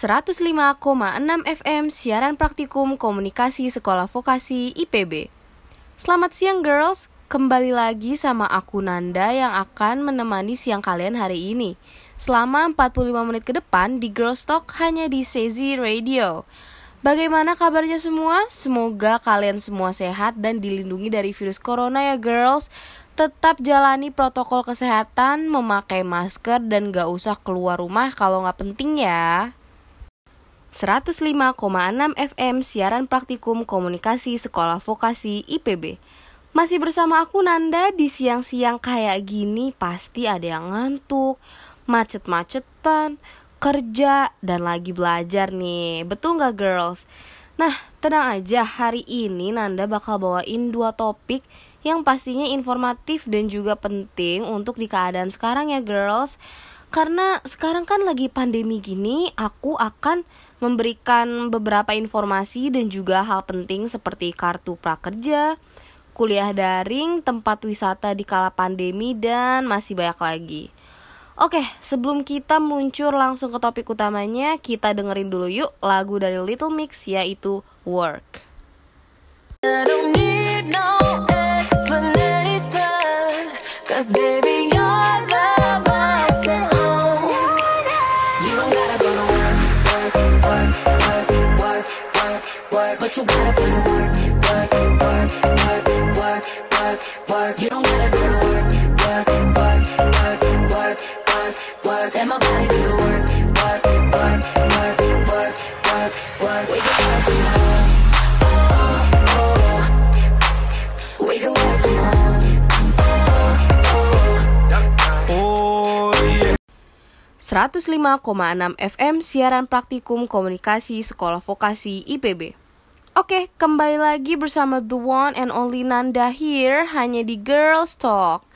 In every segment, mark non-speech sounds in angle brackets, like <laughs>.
105,6 FM siaran praktikum komunikasi sekolah vokasi IPB. Selamat siang girls, kembali lagi sama aku Nanda yang akan menemani siang kalian hari ini. Selama 45 menit ke depan di Girls Talk hanya di Sezi Radio. Bagaimana kabarnya semua? Semoga kalian semua sehat dan dilindungi dari virus corona ya girls tetap jalani protokol kesehatan, memakai masker, dan gak usah keluar rumah kalau nggak penting ya. 105,6 FM siaran praktikum komunikasi sekolah vokasi IPB. Masih bersama aku Nanda di siang-siang kayak gini pasti ada yang ngantuk, macet-macetan, kerja, dan lagi belajar nih. Betul nggak girls? Nah, tenang aja hari ini Nanda bakal bawain dua topik yang pastinya informatif dan juga penting untuk di keadaan sekarang ya girls. Karena sekarang kan lagi pandemi gini, aku akan memberikan beberapa informasi dan juga hal penting seperti kartu prakerja, kuliah daring, tempat wisata di kala pandemi, dan masih banyak lagi. Oke, sebelum kita meluncur langsung ke topik utamanya, kita dengerin dulu yuk lagu dari Little Mix yaitu Work. Cause baby Oh, 105,6 FM siaran praktikum komunikasi sekolah vokasi IPB. Oke, kembali lagi bersama the one and only Nanda here hanya di Girls Talk.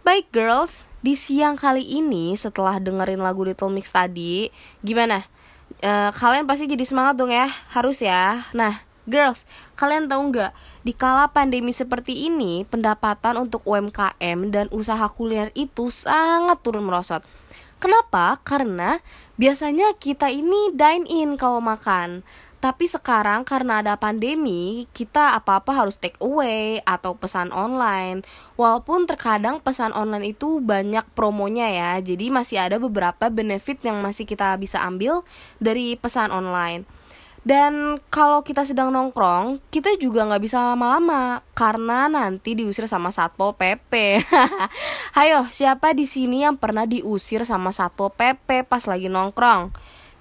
Baik girls, di siang kali ini setelah dengerin lagu Little Mix tadi, gimana? Uh, kalian pasti jadi semangat dong ya, harus ya. Nah, girls, kalian tahu nggak? Di kala pandemi seperti ini, pendapatan untuk UMKM dan usaha kuliner itu sangat turun merosot. Kenapa? Karena biasanya kita ini dine in kalau makan. Tapi sekarang karena ada pandemi, kita apa-apa harus take away atau pesan online. Walaupun terkadang pesan online itu banyak promonya ya, jadi masih ada beberapa benefit yang masih kita bisa ambil dari pesan online. Dan kalau kita sedang nongkrong, kita juga nggak bisa lama-lama karena nanti diusir sama satpol pp. Hayo, <laughs> siapa di sini yang pernah diusir sama satpol pp pas lagi nongkrong?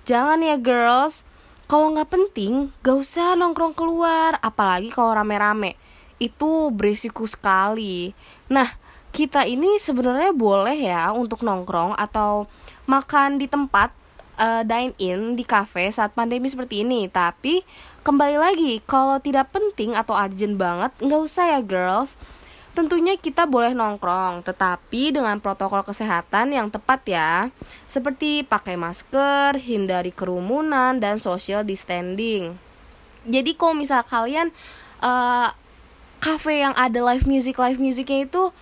Jangan ya girls, kalau nggak penting gak usah nongkrong keluar apalagi kalau rame-rame. Itu berisiko sekali. Nah kita ini sebenarnya boleh ya untuk nongkrong atau makan di tempat uh, dine in di cafe saat pandemi seperti ini. Tapi kembali lagi kalau tidak penting atau urgent banget nggak usah ya girls Tentunya kita boleh nongkrong, tetapi dengan protokol kesehatan yang tepat ya, seperti pakai masker, hindari kerumunan, dan social distancing. Jadi kalau misal kalian uh, cafe yang ada live music live musicnya itu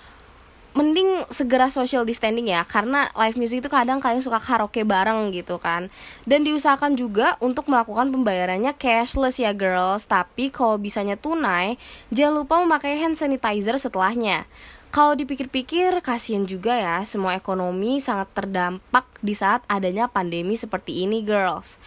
mending segera social distancing ya karena live music itu kadang kalian suka karaoke bareng gitu kan. Dan diusahakan juga untuk melakukan pembayarannya cashless ya girls. Tapi kalau bisanya tunai jangan lupa memakai hand sanitizer setelahnya. Kalau dipikir-pikir kasihan juga ya semua ekonomi sangat terdampak di saat adanya pandemi seperti ini girls.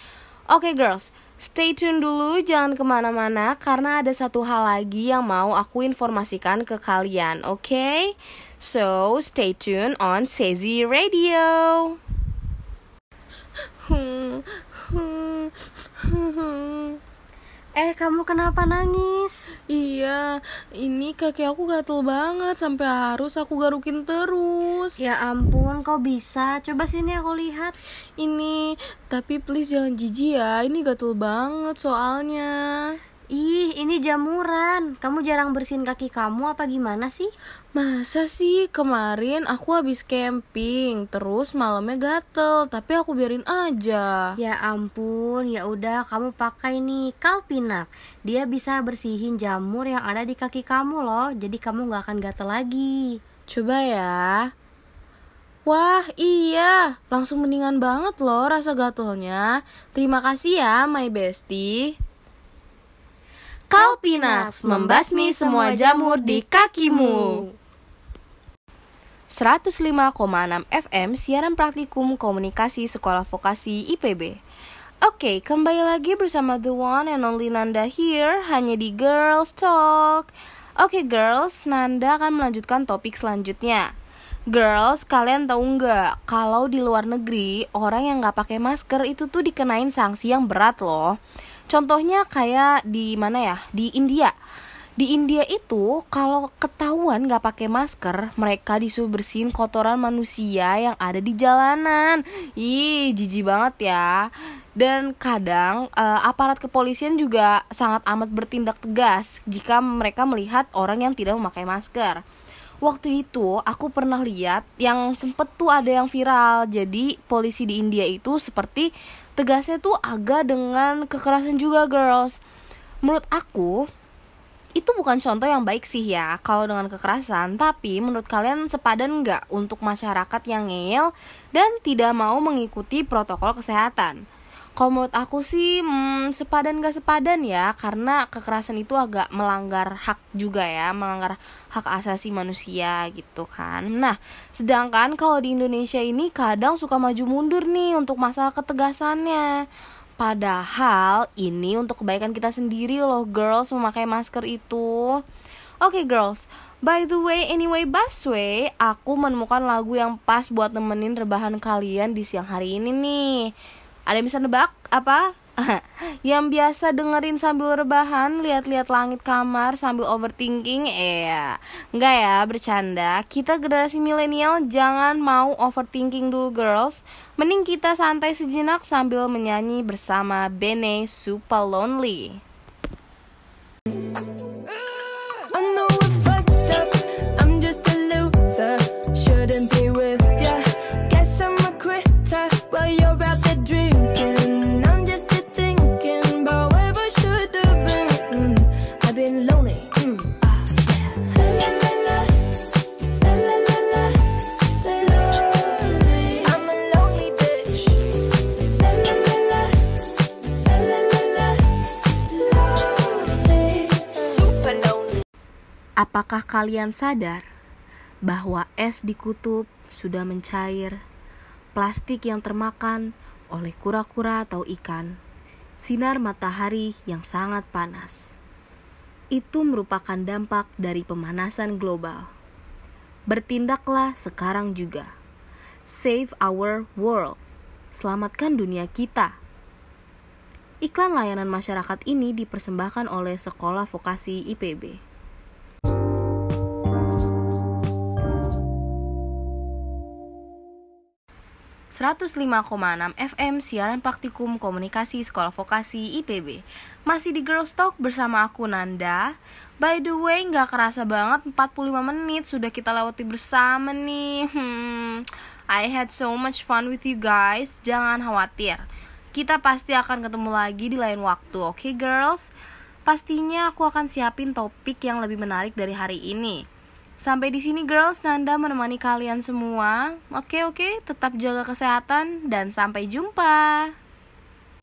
Oke okay, girls Stay tune dulu, jangan ke mana-mana karena ada satu hal lagi yang mau aku informasikan ke kalian, oke? Okay? So, stay tuned on Sezi Radio. <laughs> Eh, kamu kenapa nangis? Iya, ini kaki aku gatel banget sampai harus aku garukin terus. Ya ampun, kau bisa? Coba sini aku lihat. Ini, tapi please jangan jijik ya. Ini gatel banget soalnya. Ih, ini jamuran. Kamu jarang bersihin kaki kamu apa gimana sih? Masa sih kemarin aku habis camping, terus malamnya gatel, tapi aku biarin aja. Ya ampun, ya udah kamu pakai nih Kalpinak. Dia bisa bersihin jamur yang ada di kaki kamu loh, jadi kamu nggak akan gatel lagi. Coba ya. Wah, iya. Langsung mendingan banget loh rasa gatelnya. Terima kasih ya, my bestie. Kalpinax membasmi semua jamur di kakimu. 105,6 FM siaran praktikum komunikasi sekolah vokasi IPB. Oke, kembali lagi bersama the one and only Nanda here hanya di Girls Talk. Oke girls, Nanda akan melanjutkan topik selanjutnya. Girls, kalian tahu nggak kalau di luar negeri orang yang nggak pakai masker itu tuh dikenain sanksi yang berat loh. Contohnya kayak di mana ya? Di India. Di India itu kalau ketahuan nggak pakai masker, mereka disuruh bersihin kotoran manusia yang ada di jalanan. Ih, jijik banget ya. Dan kadang uh, aparat kepolisian juga sangat amat bertindak tegas jika mereka melihat orang yang tidak memakai masker waktu itu aku pernah lihat yang sempet tuh ada yang viral. Jadi polisi di India itu seperti tegasnya tuh agak dengan kekerasan juga girls. Menurut aku itu bukan contoh yang baik sih ya kalau dengan kekerasan. Tapi menurut kalian sepadan nggak untuk masyarakat yang ngeyel dan tidak mau mengikuti protokol kesehatan kalau menurut aku sih hmm, sepadan gak sepadan ya karena kekerasan itu agak melanggar hak juga ya melanggar hak asasi manusia gitu kan. Nah sedangkan kalau di Indonesia ini kadang suka maju mundur nih untuk masalah ketegasannya. Padahal ini untuk kebaikan kita sendiri loh girls memakai masker itu. Oke okay, girls, by the way anyway busway Aku menemukan lagu yang pas buat nemenin rebahan kalian di siang hari ini nih ada yang bisa nebak apa? <laughs> yang biasa dengerin sambil rebahan, lihat-lihat langit kamar sambil overthinking, iya. Enggak ya, bercanda. Kita generasi milenial jangan mau overthinking dulu, girls. Mending kita santai sejenak sambil menyanyi bersama Bene Super Lonely. Apakah kalian sadar bahwa es di kutub sudah mencair, plastik yang termakan oleh kura-kura atau ikan, sinar matahari yang sangat panas? Itu merupakan dampak dari pemanasan global. Bertindaklah sekarang juga. Save our world. Selamatkan dunia kita. Iklan layanan masyarakat ini dipersembahkan oleh Sekolah Vokasi IPB. 105,6 FM siaran praktikum komunikasi sekolah vokasi IPB Masih di Girls Talk bersama aku Nanda. By the way nggak kerasa banget 45 menit sudah kita lewati bersama nih. Hmm, I had so much fun with you guys. Jangan khawatir. Kita pasti akan ketemu lagi di lain waktu Oke okay, girls? Pastinya aku akan siapin topik yang lebih menarik dari hari ini Sampai di sini girls, Nanda menemani kalian semua. Oke oke, tetap jaga kesehatan dan sampai jumpa.